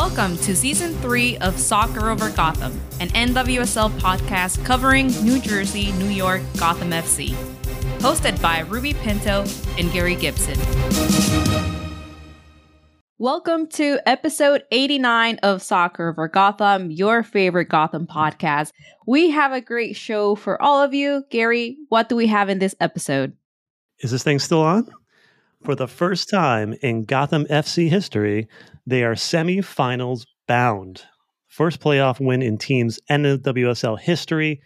Welcome to season three of Soccer Over Gotham, an NWSL podcast covering New Jersey, New York, Gotham FC. Hosted by Ruby Pinto and Gary Gibson. Welcome to episode 89 of Soccer Over Gotham, your favorite Gotham podcast. We have a great show for all of you. Gary, what do we have in this episode? Is this thing still on? For the first time in Gotham FC history, they are semifinals bound. First playoff win in team's NWSL history.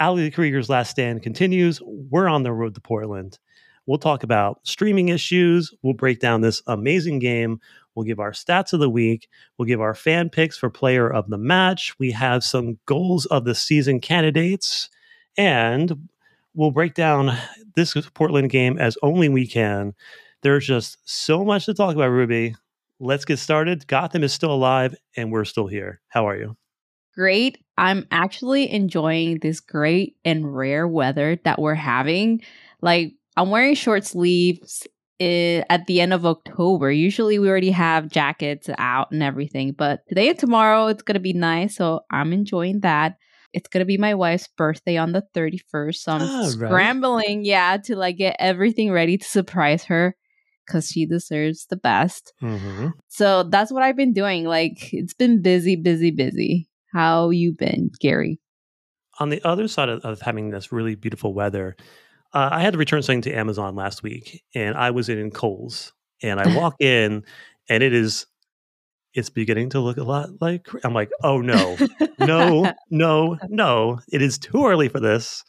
Ali Krieger's last stand continues. We're on the road to Portland. We'll talk about streaming issues. We'll break down this amazing game. We'll give our stats of the week. We'll give our fan picks for player of the match. We have some goals of the season candidates. And we'll break down this Portland game as only we can. There's just so much to talk about, Ruby. Let's get started. Gotham is still alive and we're still here. How are you? Great. I'm actually enjoying this great and rare weather that we're having. Like, I'm wearing short sleeves eh, at the end of October. Usually we already have jackets out and everything, but today and tomorrow it's going to be nice. So I'm enjoying that. It's going to be my wife's birthday on the 31st. So I'm Ah, right. scrambling, yeah, to like get everything ready to surprise her because she deserves the best. Mm-hmm. So that's what I've been doing. Like it's been busy, busy, busy. How you been, Gary? On the other side of, of having this really beautiful weather, uh, I had to return something to Amazon last week, and I was in Kohl's, and I walk in, and it is, it's beginning to look a lot like. I'm like, oh no, no, no, no! It is too early for this.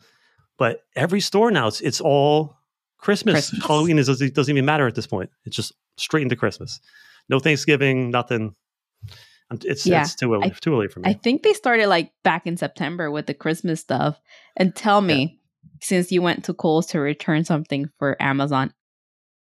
But every store now, it's, it's all Christmas. Christmas. Halloween is doesn't even matter at this point. It's just straight into Christmas. No Thanksgiving, nothing. It's Yeah, it's too early, I- too early for me. I think they started like back in September with the Christmas stuff. And tell me, since you went to Kohl's to return something for Amazon,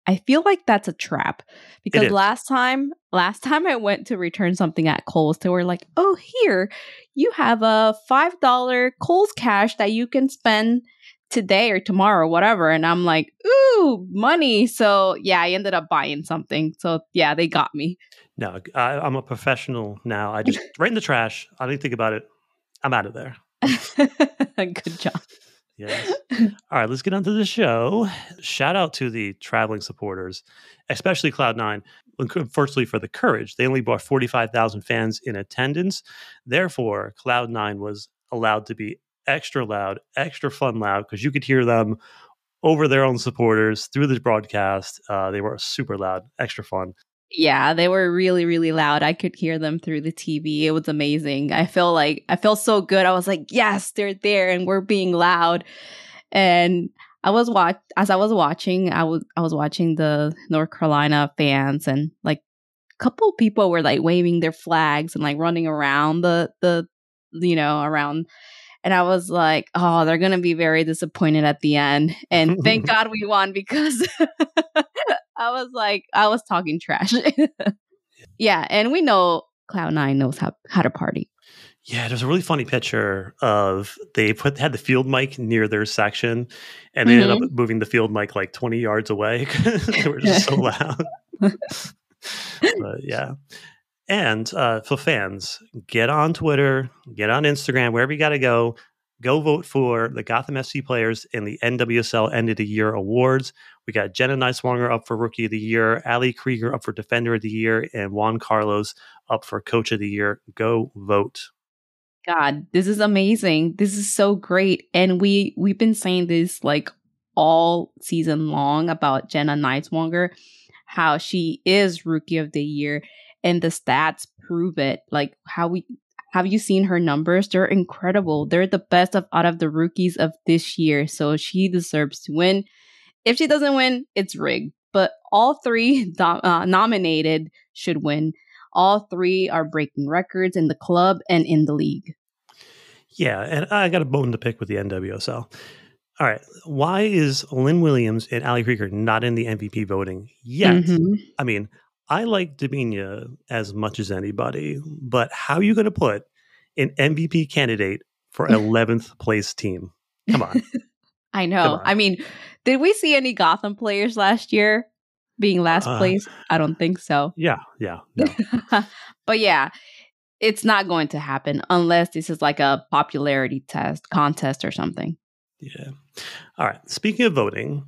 I feel like that's a trap because last time, last time I went to return something at Kohl's, they were like, "Oh, here you have a five dollar Kohl's cash that you can spend." Today or tomorrow or whatever and i'm like ooh money so yeah i ended up buying something so yeah they got me No, I, I'm a professional now. I just right in the trash. I didn't think about it. I'm out of there. good job Yes. All right, let's get on to the show. Shout out to the traveling supporters, especially Cloud9. Firstly, for the courage, they only brought 45,000 fans in attendance. Therefore, Cloud9 was allowed to be extra loud, extra fun loud, because you could hear them over their own supporters through the broadcast. Uh, they were super loud, extra fun. Yeah, they were really, really loud. I could hear them through the TV. It was amazing. I feel like I felt so good. I was like, yes, they're there and we're being loud. And I was watch as I was watching, I was I was watching the North Carolina fans and like a couple people were like waving their flags and like running around the the you know, around and I was like, oh, they're gonna be very disappointed at the end. And thank God we won because I was like, I was talking trash. yeah, and we know Cloud9 knows how, how to party. Yeah, there's a really funny picture of they put had the field mic near their section, and they ended up mm-hmm. moving the field mic like 20 yards away. they were just so loud. but yeah, and uh, for fans, get on Twitter, get on Instagram, wherever you got to go. Go vote for the Gotham FC players in the NWSL End of the Year awards. We got Jenna Nighswonger up for Rookie of the Year, Ali Krieger up for Defender of the Year, and Juan Carlos up for Coach of the Year. Go vote. God, this is amazing. This is so great. And we we've been saying this like all season long about Jenna Nighswonger, how she is rookie of the year and the stats prove it. Like how we have you seen her numbers? They're incredible. They're the best of out of the rookies of this year. So she deserves to win. If she doesn't win, it's rigged. But all three dom- uh, nominated should win. All three are breaking records in the club and in the league. Yeah, and I got a bone to pick with the NWSL. All right, why is Lynn Williams and Ali Krieger not in the MVP voting yet? Mhm. I mean, I like Debinha as much as anybody, but how are you going to put an MVP candidate for 11th place team? Come on. I know. on. I mean, did we see any Gotham players last year? being last Uh, place? I don't think so. Yeah, yeah. No. but yeah, it's not going to happen unless this is like a popularity test contest or something. Yeah. All right. Speaking of voting,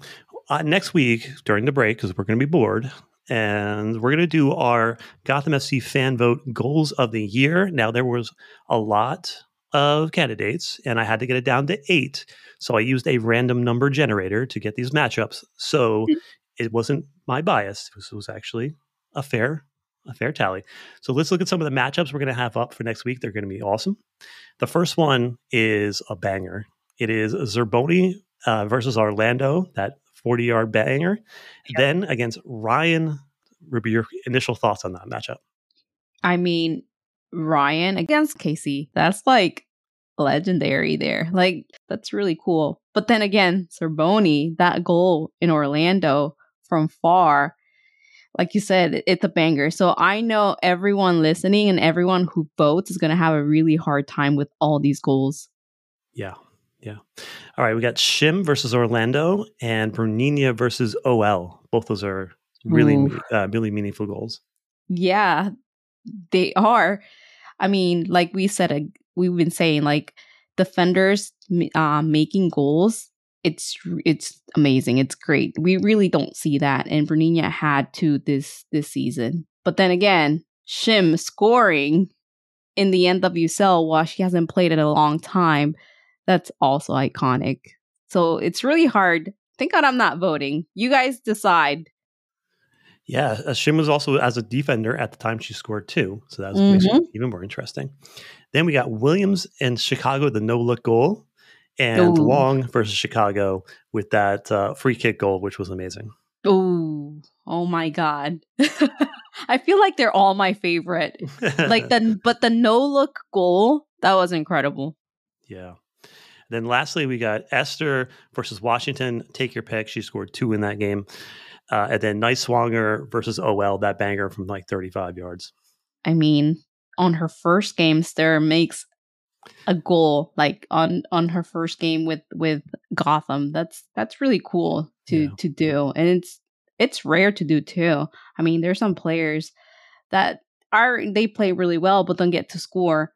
uh, next week during the break, because we're going to be bored, and we're going to do our Gotham FC fan vote goals of the year. Now, there was a lot of candidates, and I had to get it down to eight. So I used a random number generator to get these matchups. So it wasn't my bias. This was actually a fair a fair tally. So let's look at some of the matchups we're going to have up for next week. They're going to be awesome. The first one is a banger. It is Zerboni uh, versus Orlando, that 40 yard banger. Then against Ryan, Ruby, your initial thoughts on that matchup? I mean, Ryan against Casey, that's like legendary there. Like, that's really cool. But then again, Zerboni, that goal in Orlando from far, like you said, it's a banger. So I know everyone listening and everyone who votes is going to have a really hard time with all these goals. Yeah. Yeah. All right. We got Shim versus Orlando and Bruninha versus OL. Both those are really, uh, really meaningful goals. Yeah, they are. I mean, like we said, uh, we've been saying, like defenders uh, making goals. It's it's amazing. It's great. We really don't see that, and Bruninha had to this this season. But then again, Shim scoring in the NWSL while she hasn't played in a long time. That's also iconic. So it's really hard. Thank God I'm not voting. You guys decide. Yeah. Uh, Shim was also as a defender at the time she scored two. So that was makes it even more interesting. Then we got Williams and Chicago, the no look goal, and Ooh. Long versus Chicago with that uh, free kick goal, which was amazing. Oh, oh my god. I feel like they're all my favorite. Like the but the no look goal, that was incredible. Yeah. Then lastly, we got Esther versus Washington. Take your pick. She scored two in that game. Uh, and then Nighswonger versus OL, that banger from like 35 yards. I mean, on her first game, Stara makes a goal like on on her first game with with Gotham. That's that's really cool to Yeah. to do. And it's it's rare to do too. I mean, there's some players that are they play really well but don't get to score.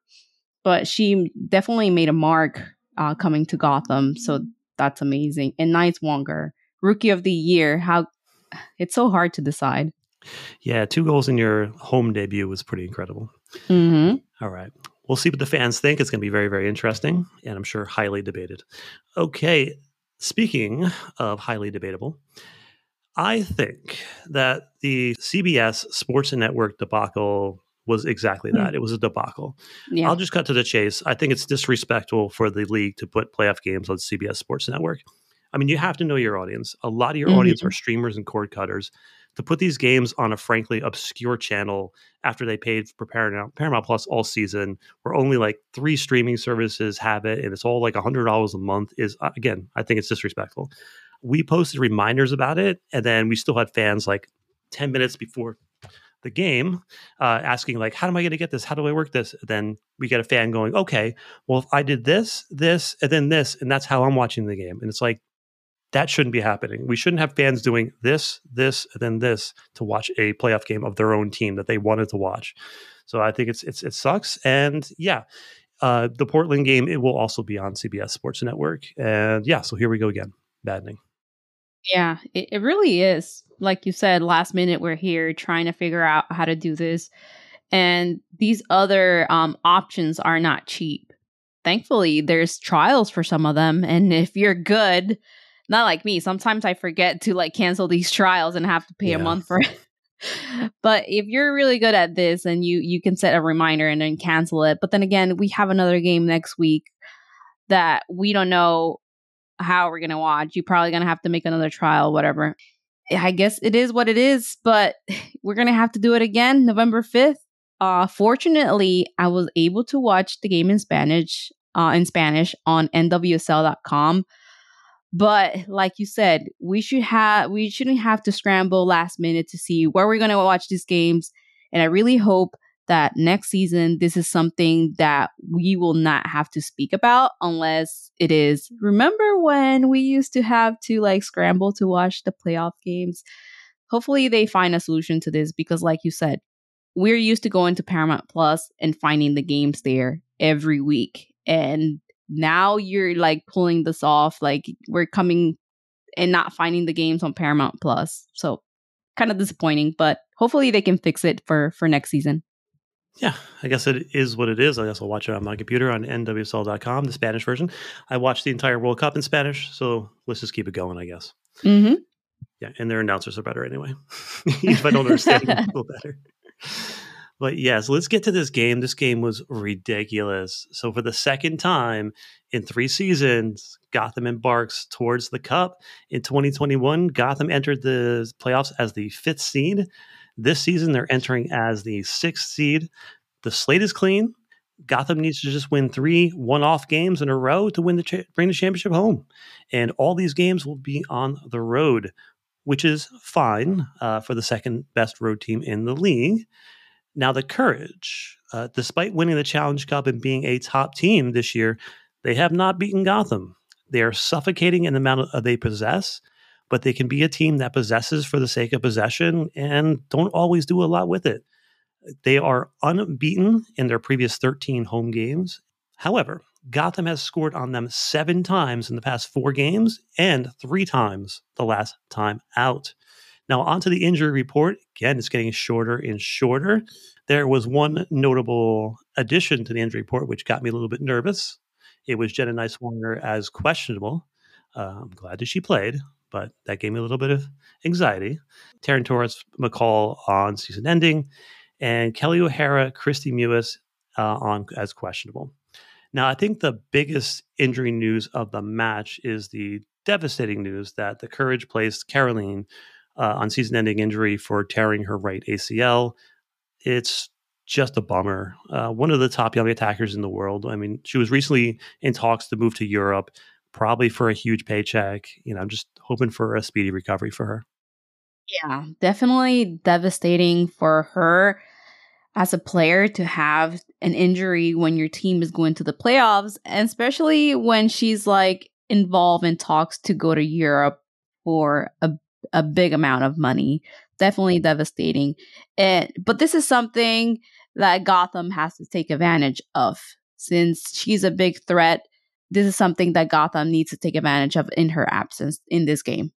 But she definitely made a mark uh, coming to Gotham, so that's amazing. And Nighswonger, rookie of the year. How it's so hard to decide. Yeah, two goals in your home debut was pretty incredible. Mm-hmm. All right. We'll see what the fans think. It's going to be very, very interesting and I'm sure highly debated. Okay. Speaking of highly debatable, I think that the CBS Sports Network debacle was exactly that. It was a debacle. Yeah. I'll just cut to the chase. I think it's disrespectful for the league to put playoff games on CBS Sports Network. I mean, you have to know your audience. A lot of your Mhm. audience are streamers and cord cutters. To put these games on a frankly obscure channel after they paid for Paramount, Paramount Plus all season, where only like three streaming services have it, and it's all like hundred dollars a month, is uh, again, I think it's disrespectful. We posted reminders about it, and then we still had fans like ten minutes before the game uh, asking like how am i going to get this? How do i work this? Then we get a fan going okay well if i did this this and then this and that's how i'm watching the game and it's like that shouldn't be happening. We shouldn't have fans doing this this and then this to watch a playoff game of their own team that they wanted to watch. So i think it's it's it sucks and yeah uh, the portland game it will also be on cbs sports network and yeah so here we go again maddening Yeah, it, it really is. Like you said, last minute we're here trying to figure out how to do this. And these other um, options are not cheap. Thankfully, there's trials for some of them. And if you're good, not like me, sometimes I forget to like cancel these trials and have to pay Yeah. a month for it. but if you're really good at this and you you can set a reminder and then cancel it. But then again, we have another game next week that we don't know how we're gonna watch. You're probably gonna have to make another trial, whatever. I guess it is what it is, but we're gonna have to do it again November 5th. Uh fortunately, I was able to watch the game in Spanish, uh in Spanish on nwsl.com. But like you said, we should have we shouldn't have to scramble last minute to see where we're gonna watch these games. And I really hope that next season this is something that we will not have to speak about unless it is remember when we used to have to like scramble to watch the playoff games hopefully they find a solution to this because, like you said, we're used to going to Paramount Plus and finding the games there every week. And now you're like pulling this off. Like we're coming and not finding the games on Paramount Plus. So kind of disappointing, but hopefully they can fix it for for next season. Yeah, I guess it is what it is. I guess I'll watch it on my computer on nwsl.com, the Spanish version. I watched the entire World Cup in Spanish, so let's just keep it going, I guess. Mm-hmm. Yeah, and their announcers are better anyway. if I don't understand a little better. But yes, yeah, so let's get to this game. This game was ridiculous. So for the second time in three seasons, Gotham embarks towards the Cup. In 2021, Gotham entered the playoffs as the fifth seed. This season, they're entering as the sixth seed. The slate is clean. Gotham needs to just win three one-off games in a row to win the cha- bring the championship home, and all these games will be on the road, which is fine uh, for the second best road team in the league. Now, the Courage, uh, despite winning the Challenge Cup and being a top team this year, they have not beaten Gotham. They are suffocating in the amount of, uh, they possess, but they can be a team that possesses for the sake of possession and don't always do a lot with it. They are unbeaten in their previous 13 home games. However, Gotham has scored on them seven times in the past four games and three times the last time out. Now, onto the injury report. Again, it's getting shorter and shorter. There was one notable addition to the injury report, which got me a little bit nervous. It was Jenna Nighswonger as questionable. Uh, I'm glad that she played, but that gave me a little bit of anxiety. Taryn Torres McCall on season ending, and Kelley O'Hara, Kristie Mewis uh, on as questionable. Now, I think the biggest injury news of the match is the devastating news that the Courage placed Kerolin uh, on season ending injury for tearing her right ACL. It's just a bummer. Uh, one of the top young attackers in the world. I mean, she was recently in talks to move to Europe, probably for a huge paycheck. You know, just hoping for a speedy recovery for her. Yeah, definitely devastating for her as a player to have an injury when your team is going to the playoffs, and especially when she's like involved in talks to go to Europe for a a big amount of money. Definitely devastating. And but this is something that Gotham has to take advantage of since she's a big threat. This is something that Gotham needs to take advantage of in her absence in this game.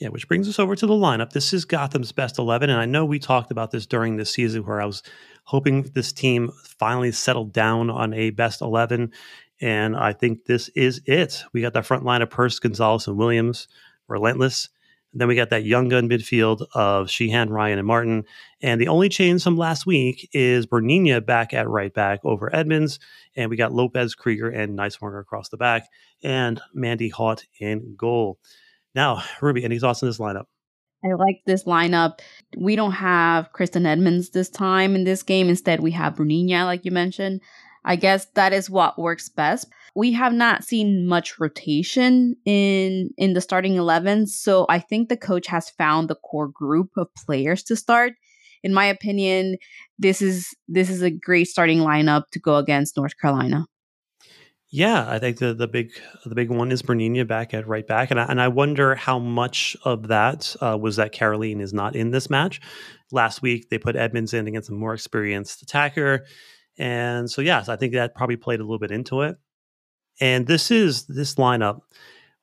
Yeah, which brings us over to the lineup. This is Gotham's best 11. And I know we talked about this during the season where I was hoping this team finally settled down on a best 11. And I think this is it. We got the front line of Purce, Gonzalez, and Williams, relentless. Then we got that young gun midfield of Sheehan, Ryan, and Martin. And the only change from last week is Bruninha back at right back over Edmonds. And we got Lopez, Krieger, and Nighswonger across the back, and Mandy Haught in goal. Now, Ruby, any thoughts on this lineup? I like this lineup. We don't have Kristen Edmonds this time in this game. Instead, we have Bruninha, like you mentioned. I guess that is what works best. We have not seen much rotation in in the starting 11, so I think the coach has found the core group of players to start. In my opinion, this is this is a great starting lineup to go against North Carolina. Yeah, I think the the big the big one is Bruninha back at right back, and I, and I wonder how much of that uh, was that Kerolin is not in this match. Last week they put Edmonds in against a more experienced attacker, and so yes, I think that probably played a little bit into it. And this is this lineup.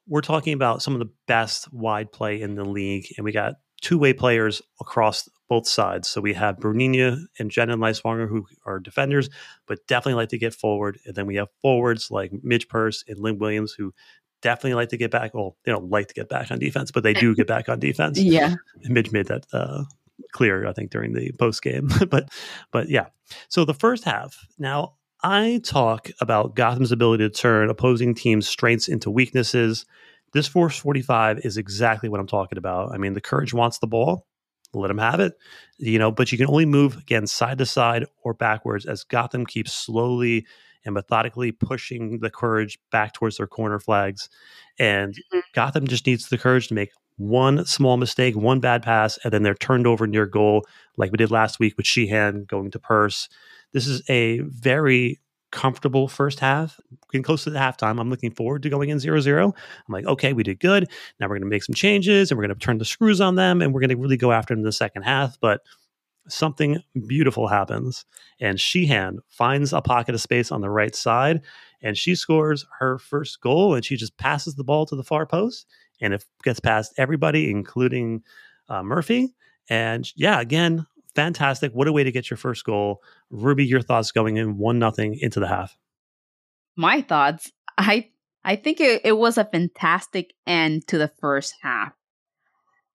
We're talking about some of the best wide play in the league, and we got two way players across both sides. So we have Bruninha and Jenna Nighswonger, who are defenders, but definitely like to get forward. And then we have forwards like Midge Purce and Lynn Williams, who definitely like to get back. Well, they don't like to get back on defense, but they do get back on defense. yeah. And Midge made that uh, clear, I think, during the post game. but, but yeah. So the first half. Now I talk about Gotham's ability to turn opposing teams' strengths into weaknesses. This Force 45 is exactly what I'm talking about. I mean, the Courage wants the ball let them have it. You know, but you can only move again side to side or backwards as Gotham keeps slowly and methodically pushing the courage back towards their corner flags. And mm-hmm. Gotham just needs the courage to make one small mistake, one bad pass, and then they're turned over near goal, like we did last week with Sheehan going to Purce. This is a very comfortable first half, getting close to the halftime. I'm looking forward to going in 0 0. I'm like, okay, we did good. Now we're going to make some changes and we're going to turn the screws on them and we're going to really go after them in the second half. But something beautiful happens and Sheehan finds a pocket of space on the right side and she scores her first goal and she just passes the ball to the far post and it gets past everybody, including uh, Murphy. And yeah, again, fantastic. What a way to get your first goal. Ruby, your thoughts going in one nothing into the half. My thoughts. I I think it, it was a fantastic end to the first half.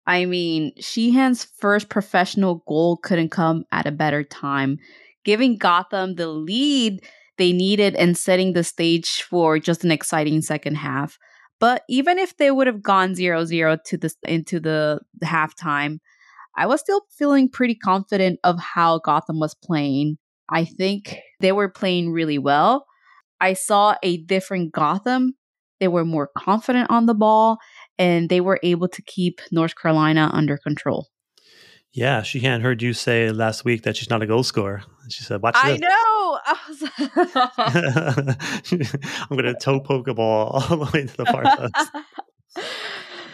I mean, Sheehan's first professional goal couldn't come at a better time, giving Gotham the lead they needed and setting the stage for just an exciting second half. But even if they would have gone 0-0 to the into the, the halftime, I was still feeling pretty confident of how Gotham was playing. I think they were playing really well. I saw a different Gotham. They were more confident on the ball and they were able to keep North Carolina under control. Yeah, she hadn't heard you say last week that she's not a goal scorer. She said, "Watch I this." I know. I am going to toe poke a ball all the way to the far post.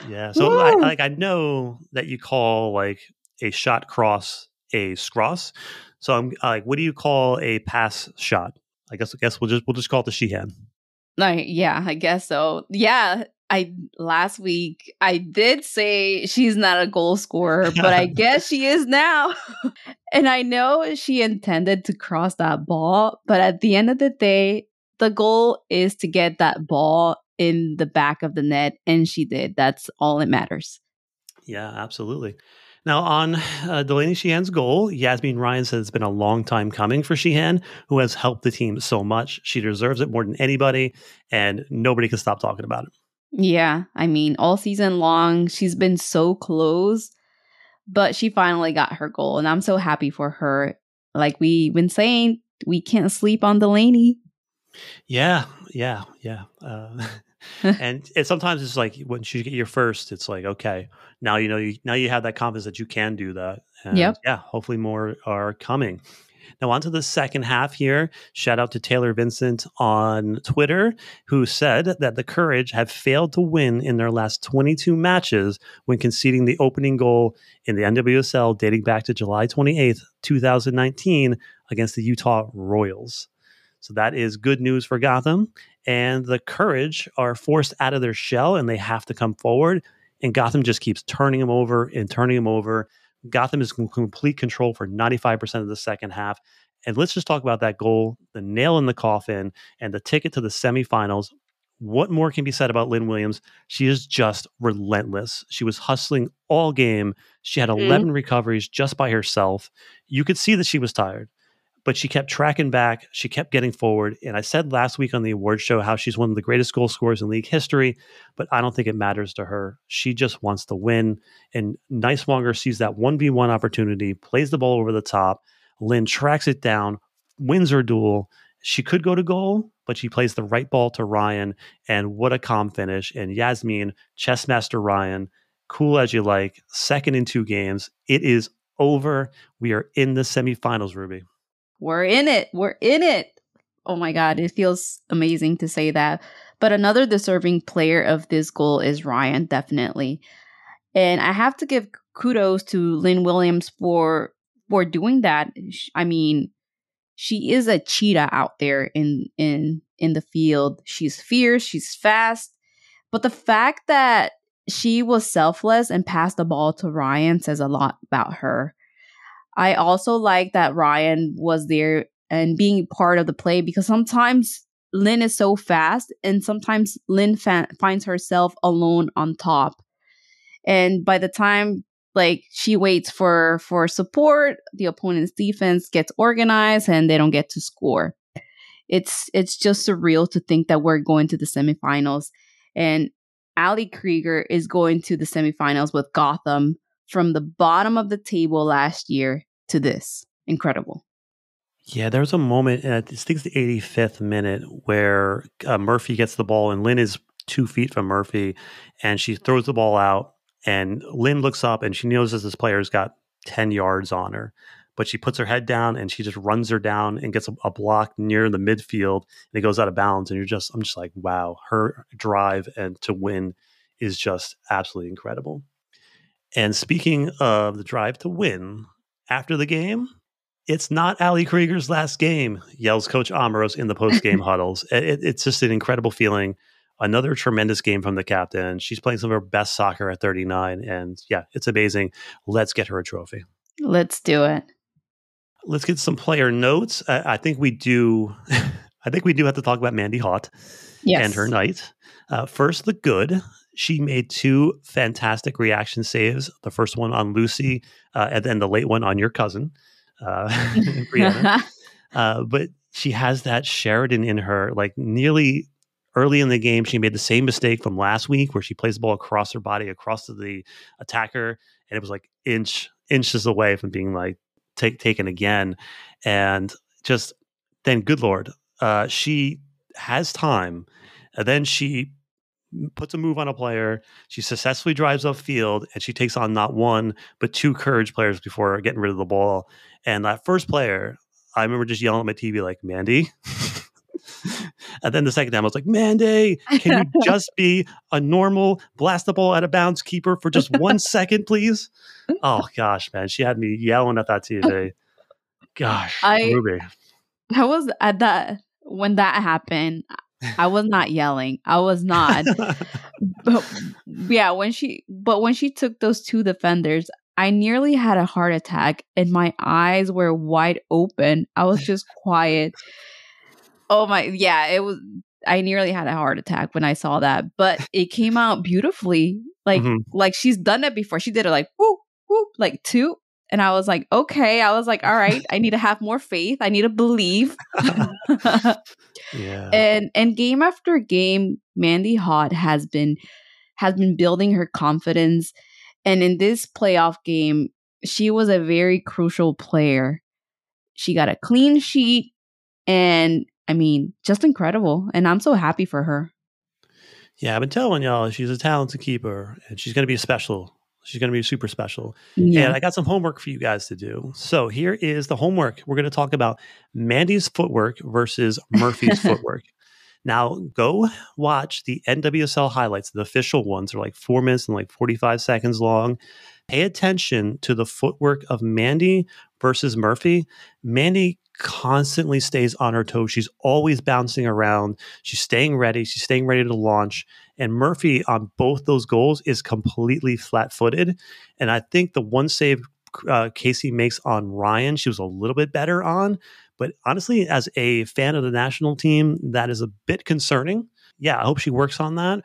Yeah. So I, like I know that you call like a shot cross a scross. So I'm uh, like, what do you call a pass shot? I guess I guess we'll just we'll just call it the Sheehan. Like, yeah, I guess so. Yeah, I last week I did say she's not a goal scorer, but I guess she is now. and I know she intended to cross that ball, but at the end of the day, the goal is to get that ball in the back of the net, and she did. That's all that matters. Yeah, absolutely. Now, on uh, Delanie Sheehan's goal, Yazmeen Ryan says it's been a long time coming for Sheehan, who has helped the team so much. She deserves it more than anybody, and nobody can stop talking about it. Yeah, I mean, all season long, she's been so close, but she finally got her goal, and I'm so happy for her. Like we've been saying, we can't sleep on Delanie. Yeah, yeah, yeah. Uh, and and sometimes it's like when you get your first, it's like okay, now you know you now you have that confidence that you can do that. And yep. Yeah. Hopefully more are coming. Now, on to the second half here. Shout out to Taylor Vincent on Twitter, who said that the Courage have failed to win in their last 22 matches when conceding the opening goal in the NWSL dating back to July 28th, 2019, against the Utah Royals. So that is good news for Gotham. And the Courage are forced out of their shell and they have to come forward. And Gotham just keeps turning them over and turning them over. Gotham is in complete control for 95% of the second half. And let's just talk about that goal, the nail in the coffin, and the ticket to the semifinals. What more can be said about Lynn Williams? She is just relentless. She was hustling all game. She had 11 mm-hmm. recoveries just by herself. You could see that she was tired but she kept tracking back. She kept getting forward. And I said last week on the award show how she's one of the greatest goal scorers in league history, but I don't think it matters to her. She just wants to win. And Nighswonger sees that 1v1 opportunity, plays the ball over the top. Lynn tracks it down, wins her duel. She could go to goal, but she plays the right ball to Ryan. And what a calm finish. And Yazmeen, Chessmaster Ryan, cool as you like, second in two games. It is over. We are in the semifinals, Ruby we're in it. We're in it. Oh my God, it feels amazing to say that. But another deserving player of this goal is Ryan, definitely. And I have to give kudos to Lynn Williams for for doing that. I mean, she is a cheetah out there in in in the field. She's fierce, she's fast. But the fact that she was selfless and passed the ball to Ryan says a lot about her. I also like that Ryan was there and being part of the play because sometimes Lynn is so fast and sometimes Lynn fa- finds herself alone on top. And by the time like she waits for for support, the opponent's defense gets organized and they don't get to score. It's it's just surreal to think that we're going to the semifinals and Ali Krieger is going to the semifinals with Gotham from the bottom of the table last year to this. Incredible. Yeah, there was a moment, at I think it's the 85th minute, where uh, Murphy gets the ball and Lynn is two feet from Murphy and she throws the ball out. And Lynn looks up and she knows that this player's got 10 yards on her. but she puts her head down and she just runs her down and gets a, a block near the midfield and it goes out of bounds. And you're just, I'm just like, wow, her drive and to win is just absolutely incredible. And speaking of the drive to win, after the game, it's not Ali Krieger's last game, yells Coach Amoros in the post game huddles. It, it's just an incredible feeling. Another tremendous game from the captain. She's playing some of her best soccer at 39. And yeah, it's amazing. Let's get her a trophy. Let's do it. Let's get some player notes. I, I think we do. I think we do have to talk about Mandy Haught yes. and her night. Uh, first, the good. She made two fantastic reaction saves. The first one on Lucy, uh, and then the late one on your cousin, uh, Brianna. uh, but she has that Sheridan in her. Like nearly early in the game, she made the same mistake from last week, where she plays the ball across her body, across to the attacker, and it was like inch inches away from being like take, taken again. And just then, good lord, uh, she has time, and then she puts a move on a player. She successfully drives up field and she takes on not one, but two courage players before getting rid of the ball. And that first player, I remember just yelling at my TV, like, Mandy. and then the second time, I was like, Mandy, can you just be a normal blast the ball out of bounds keeper for just one second, please? Oh, gosh, man. She had me yelling at that TV. Gosh, I, I was at that when that happened. I was not yelling. I was not. but, yeah, when she but when she took those two defenders, I nearly had a heart attack and my eyes were wide open. I was just quiet. Oh my, yeah, it was I nearly had a heart attack when I saw that, but it came out beautifully. Like mm-hmm. like she's done it before. She did it like whoop whoop like two and I was like, okay. I was like, all right, I need to have more faith. I need to believe. yeah. And and game after game, Mandy Haught has been has been building her confidence. And in this playoff game, she was a very crucial player. She got a clean sheet and I mean, just incredible. And I'm so happy for her. Yeah, I've been telling y'all she's a talented keeper and she's going to be special She's going to be super special. Yeah. And I got some homework for you guys to do. So here is the homework. We're going to talk about Mandy's footwork versus Murphy's footwork. Now go watch the NWSL highlights. The official ones are like four minutes and like 45 seconds long. Pay attention to the footwork of Mandy versus Murphy. Mandy constantly stays on her toes. She's always bouncing around. She's staying ready. She's staying ready to launch. And Murphy on both those goals is completely flat footed. And I think the one save uh, Casey makes on Ryan, she was a little bit better on. But honestly, as a fan of the national team, that is a bit concerning. Yeah, I hope she works on that.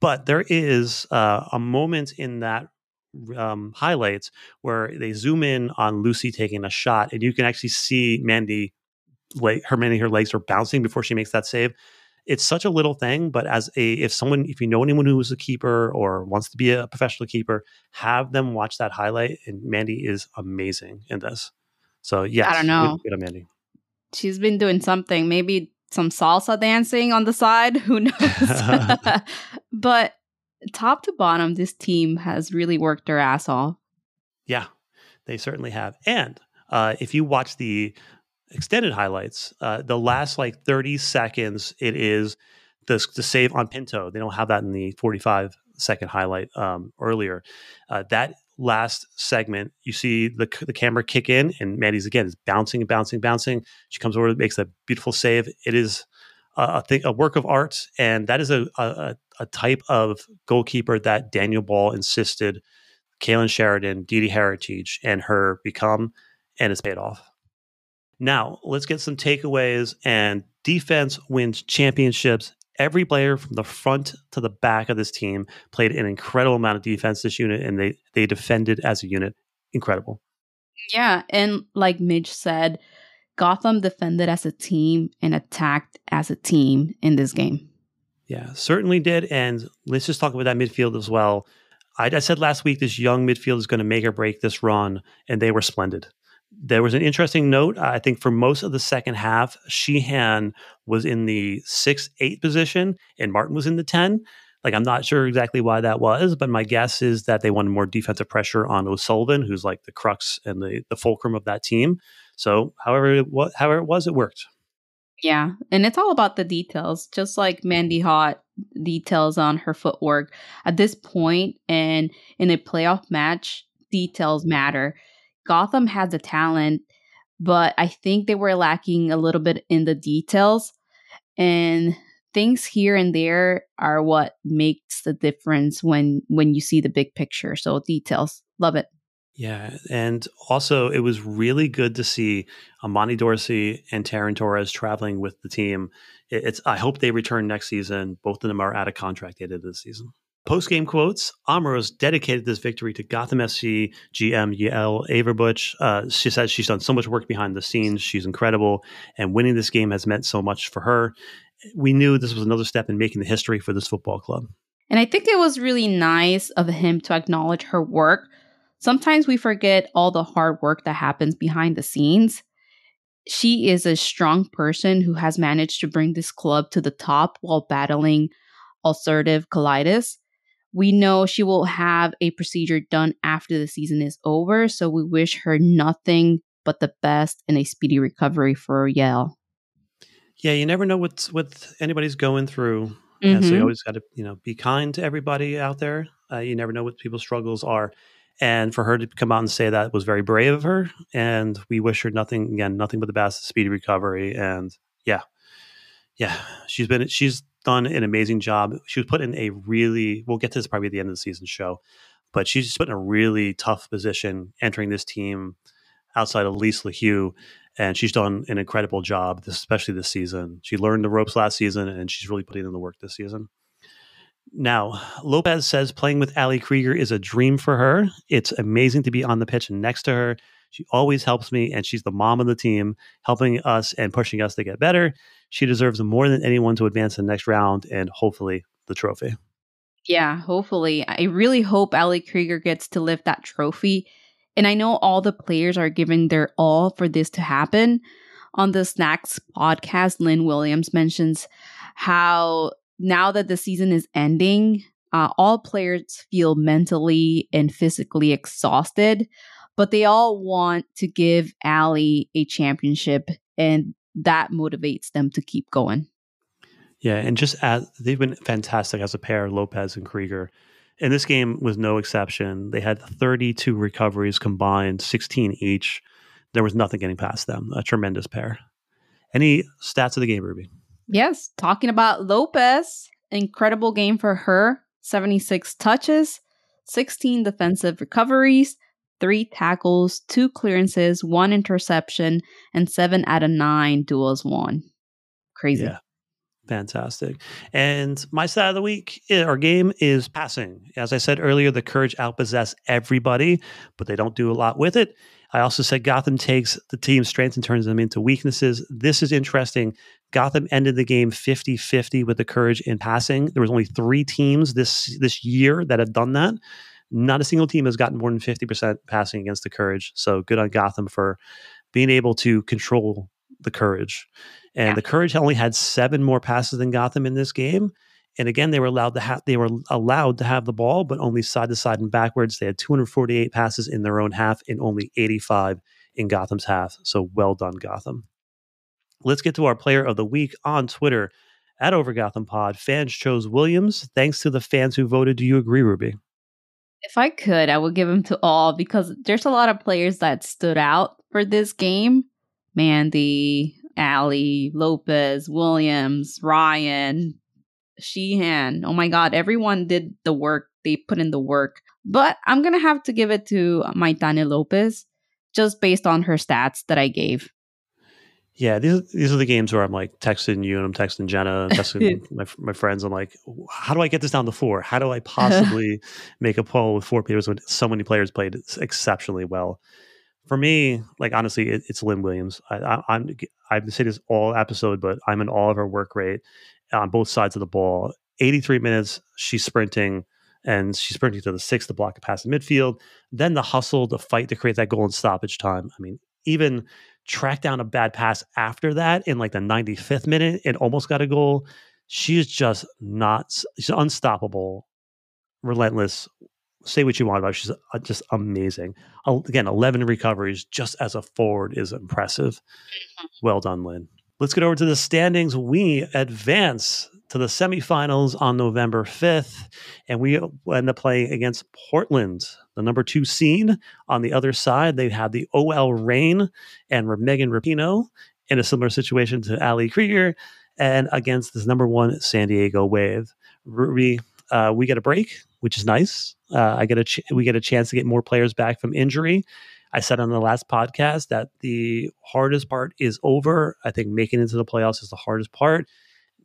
But there is uh, a moment in that um, highlights where they zoom in on Lucy taking a shot, and you can actually see Mandy, like her many her legs are bouncing before she makes that save. It's such a little thing, but as a if someone if you know anyone who is a keeper or wants to be a professional keeper, have them watch that highlight. And Mandy is amazing in this. So yeah, I don't know. Good, Mandy. She's been doing something. Maybe some salsa dancing on the side. Who knows? but top to bottom, this team has really worked their ass off. Yeah, they certainly have. And uh, if you watch the extended highlights, uh, the last like 30 seconds, it is the, the save on Pinto. They don't have that in the 45 second highlight um, earlier. Uh, that last segment, you see the the camera kick in, and Mandy's again is bouncing and bouncing, bouncing. She comes over, makes a beautiful save. It is a, thing, a work of art, and that is a, a, a type of goalkeeper that Daniel Ball insisted Kailen Sheridan, DiDi Haracic, and her become, and it's paid off. Now, let's get some takeaways. And defense wins championships. Every player from the front to the back of this team played an incredible amount of defense this unit, and they they defended as a unit. Incredible. Yeah, and like Midge said, Gotham defended as a team and attacked as a team in this game. Yeah, certainly did. And let's just talk about that midfield as well. I, I said last week this young midfield is going to make or break this run, and they were splendid. There was an interesting note. I think for most of the second half, Sheehan was in the six eight position, and Martin was in the ten. Like, I'm not sure exactly why that was, but my guess is that they wanted more defensive pressure on O'Sullivan, who's like the crux and the, the fulcrum of that team. So, however, what, however it was, it worked. Yeah. And it's all about the details, just like mm-hmm. Mandy Haught details on her footwork. At this point and in a playoff match, details matter. Gotham has the talent, but I think they were lacking a little bit in the details. And things here and there are what makes the difference when when you see the big picture. So details. Love it. Yeah, and also it was really good to see Imani Dorsey and Taryn Torres traveling with the team. It's I hope they return next season. Both of them are out of contract at the end of the season. Post game quotes: Amoros dedicated this victory to Gotham FC GM Yael Averbuch. Uh, she says she's done so much work behind the scenes. She's incredible, and winning this game has meant so much for her. We knew this was another step in making the history for this football club. And I think it was really nice of him to acknowledge her work Sometimes we forget all the hard work that happens behind the scenes. She is a strong person who has managed to bring this club to the top while battling ulcerative colitis. We know she will have a procedure done after the season is over, so we wish her nothing but the best and a speedy recovery for Yael. Yeah, you never know what's what anybody's going through, mm-hmm. and so you mm-hmm. always got to you know be kind to everybody out there. Uh, you never know what people's struggles are. And for her to come out and say that was very brave of her. And we wish her nothing again, nothing but the best, speedy recovery. And yeah, yeah, she's been she's done an amazing job. She was put in a really we'll get to this probably at the end of the season show, but she's just put in a really tough position entering this team outside of Alyse LaHue. And she's done an incredible job, especially this season. She learned the ropes last season, and she's really putting in the work this season. Now, Lopez says playing with Ali Krieger is a dream for her. It's amazing to be on the pitch next to her. She always helps me, and she's the mom of the team, helping us and pushing us to get better. She deserves more than anyone to advance the next round and hopefully the trophy. Yeah, hopefully. I really hope Ali Krieger gets to lift that trophy. And I know all the players are giving their all for this to happen. On the Snacks podcast, Lynn Williams mentions how now that the season is ending, uh, all players feel mentally and physically exhausted, but they all want to give Ali a championship, and that motivates them to keep going. Yeah, and just as they've been fantastic as a pair, Lopez and Krieger. And this game was no exception. They had 32 recoveries combined, 16 each. There was nothing getting past them. A tremendous pair. Any stats of the game, Ruby? Yes, talking about Lopez, incredible game for her 76 touches, 16 defensive recoveries, three tackles, two clearances, one interception, and seven out of nine duels won. Crazy. Yeah. Fantastic. And my side of the week eh, our game is passing. As I said earlier, the Courage outpossess everybody, but they don't do a lot with it. I also said Gotham takes the team's strengths and turns them into weaknesses. This is interesting. Gotham ended the game 50-50 with the courage in passing. There was only 3 teams this this year that have done that. Not a single team has gotten more than 50% passing against the courage. So good on Gotham for being able to control the courage. And yeah. the courage only had 7 more passes than Gotham in this game. And again, they were allowed to have they were allowed to have the ball, but only side to side and backwards. They had 248 passes in their own half and only 85 in Gotham's half. So well done, Gotham. Let's get to our player of the week on Twitter at Over Gotham Pod. Fans chose Williams. Thanks to the fans who voted. Do you agree, Ruby? If I could, I would give them to all because there's a lot of players that stood out for this game. Mandy, Ali, Lopez, Williams, Ryan, Sheehan. Oh my God, everyone did the work. They put in the work. But I'm going to have to give it to Maitane Lopez just based on her stats that I gave. Yeah, these these are the games where I'm like texting you and I'm texting Jenna and texting my my friends. I'm like, how do I get this down to four? How do I possibly make a poll with four players when so many players played exceptionally well? For me, like honestly, it, it's Lynn Williams. I, I, I'm I've said this all episode, but I'm in all of her work rate on both sides of the ball. 83 minutes, she's sprinting and she's sprinting to the six to block a pass in midfield. Then the hustle, the fight to create that goal in stoppage time. I mean, even track down a bad pass after that in like the 95th minute and almost got a goal. She is just not, she's unstoppable, relentless. Say what you want about her. She's uh, just amazing. Again, 11 recoveries just as a forward is impressive. Mm-hmm. Well done, Lynn. Let's get over to the standings. We advance to the semifinals on November 5th, and we end up playing against Portland, the number two seed. On the other side, they have the OL Reign and Megan Rapinoe in a similar situation to Ali Krieger, and against this number one San Diego Wave. Ruby, uh, we get a break, which is nice. Uh, I get a ch- we get a chance to get more players back from injury. I said on the last podcast that the hardest part is over. I think making it into the playoffs is the hardest part.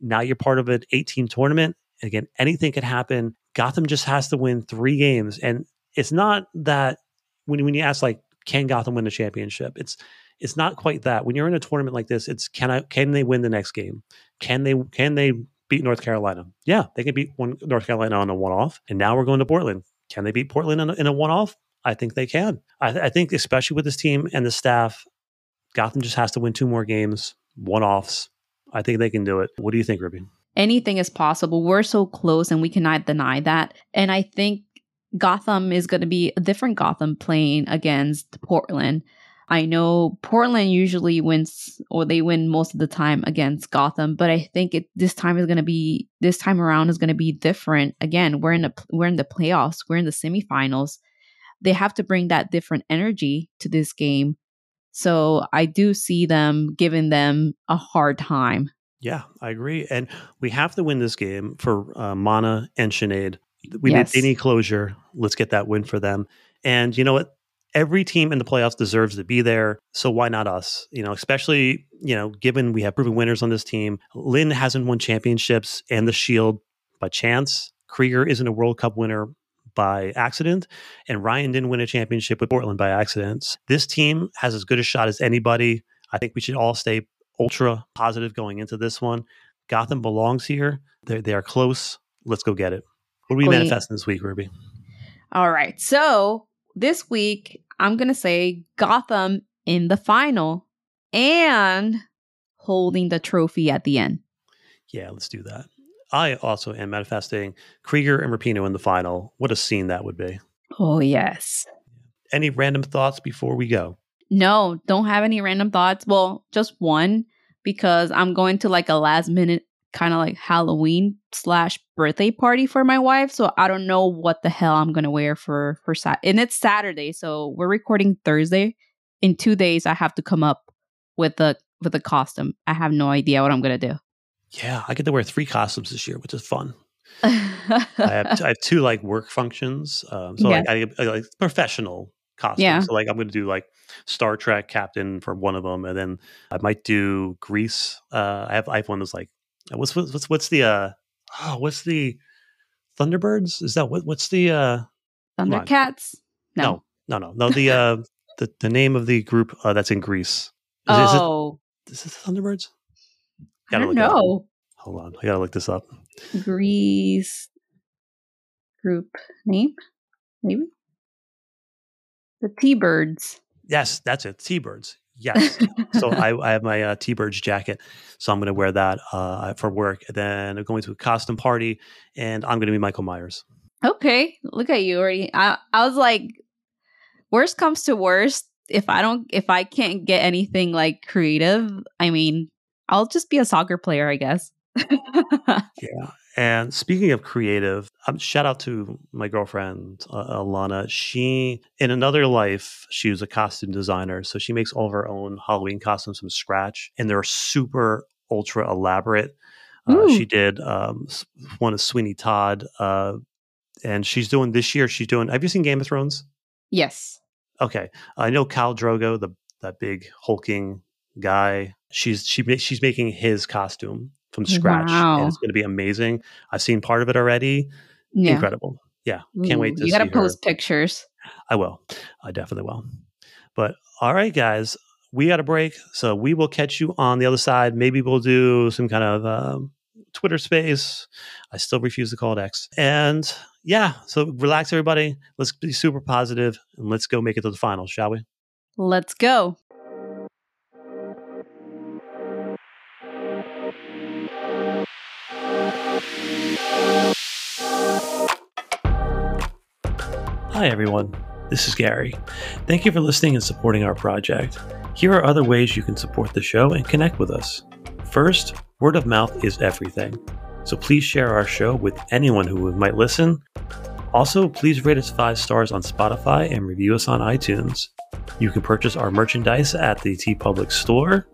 Now you're part of an 18 tournament. Again, anything could happen. Gotham just has to win three games. And it's not that when, when you ask like, can Gotham win the championship? It's it's not quite that. When you're in a tournament like this, it's can I can they win the next game? Can they can they beat North Carolina? Yeah, they can beat one, North Carolina on a one off. And now we're going to Portland. Can they beat Portland in a, in a one off? I think they can. I, I think, especially with this team and the staff, Gotham just has to win two more games, one offs. I think they can do it. What do you think, Ruby? Anything is possible. We're so close and we cannot deny that. And I think Gotham is going to be a different Gotham playing against Portland. I know Portland usually wins or they win most of the time against Gotham, but I think it this time is going to be this time around is going to be different. Again, we're in the we're in the playoffs, we're in the semifinals they have to bring that different energy to this game. So I do see them giving them a hard time. Yeah, I agree. And we have to win this game for uh, Mana and Sinead. We yes. need, they need closure. Let's get that win for them. And you know what? Every team in the playoffs deserves to be there. So why not us? You know, especially, you know, given we have proven winners on this team. Lynn hasn't won championships and the Shield by chance. Krieger isn't a World Cup winner by accident, and Ryan didn't win a championship with Portland by accident. This team has as good a shot as anybody. I think we should all stay ultra positive going into this one. Gotham belongs here. They're, they are close. Let's go get it. What are we Wait. manifesting this week, Ruby? All right. So this week, I'm going to say Gotham in the final and holding the trophy at the end. Yeah, let's do that. I also am manifesting Krieger and Rapinoe in the final. What a scene that would be. Oh, yes. Any random thoughts before we go? No, don't have any random thoughts. Well, just one because I'm going to like a last minute kind of like Halloween slash birthday party for my wife. So I don't know what the hell I'm gonna wear for for Sat. And it's Saturday, so we're recording Thursday. In two days, I have to come up with a with a costume. I have no idea what I'm gonna do. Yeah, I get to wear three costumes this year, which is fun. I, have, I have two like work functions. Um, so like, I, I, like professional costumes. Yeah. So like I'm going to do like Star Trek captain for one of them, and then I might do Grease. Uh, I have I have one that's like what's what's what's the uh oh what's the Thunderbirds? Is that what what's the uh Thundercats? No. no, no, no, no. The uh the the name of the group uh, that's in Grease. Is, oh, is it, is it Thunderbirds? I don't know. Hold on, I gotta look this up. Grease group name, maybe the T Birds. Yes, that's it. T Birds. Yes. so I, I, have my uh, T Birds jacket, so I'm going to wear that uh, for work. And then I'm going to a costume party, and I'm going to be Michael Myers. Okay, look at you already. I I was like, worst comes to worst, if I don't, if I can't get anything like creative, I mean, I'll just be a soccer player, I guess. yeah. And speaking of creative, um, shout out to my girlfriend, uh, Alana. She, in another life, she was a costume designer. So she makes all of her own Halloween costumes from scratch. And they're super ultra elaborate. Uh, she did um, one of Sweeney Todd. Uh, and she's doing this year, she's doing, have you seen Game of Thrones? Yes. Okay. I know Khal Drogo, the that big hulking guy. She's she she's making his costume from scratch, wow. and it's going to be amazing. I've seen part of it already. Yeah. Incredible. Yeah, can't Ooh, wait to. See. You got to post pictures. I will. I definitely will. But all right, guys, we got a break, so we will catch you on the other side. Maybe we'll do some kind of um, Twitter space. I still refuse to call it X. And yeah, so relax, everybody. Let's be super positive and let's go make it to the finals, shall we? Let's go. Hi, everyone. This is Gary. Thank you for listening and supporting our project. Here are other ways you can support the show and connect with us. First, word of mouth is everything. So please share our show with anyone who might listen. Also, please rate us five stars on Spotify and review us on iTunes. You can purchase our merchandise at the TeePublic store.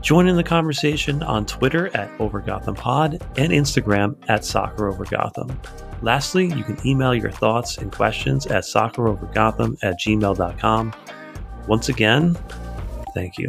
Join in the conversation on Twitter at OverGothamPod and Instagram at SoccerOverGotham. Lastly, you can email your thoughts and questions at soccerovergotham at gmail.com. Once again, thank you.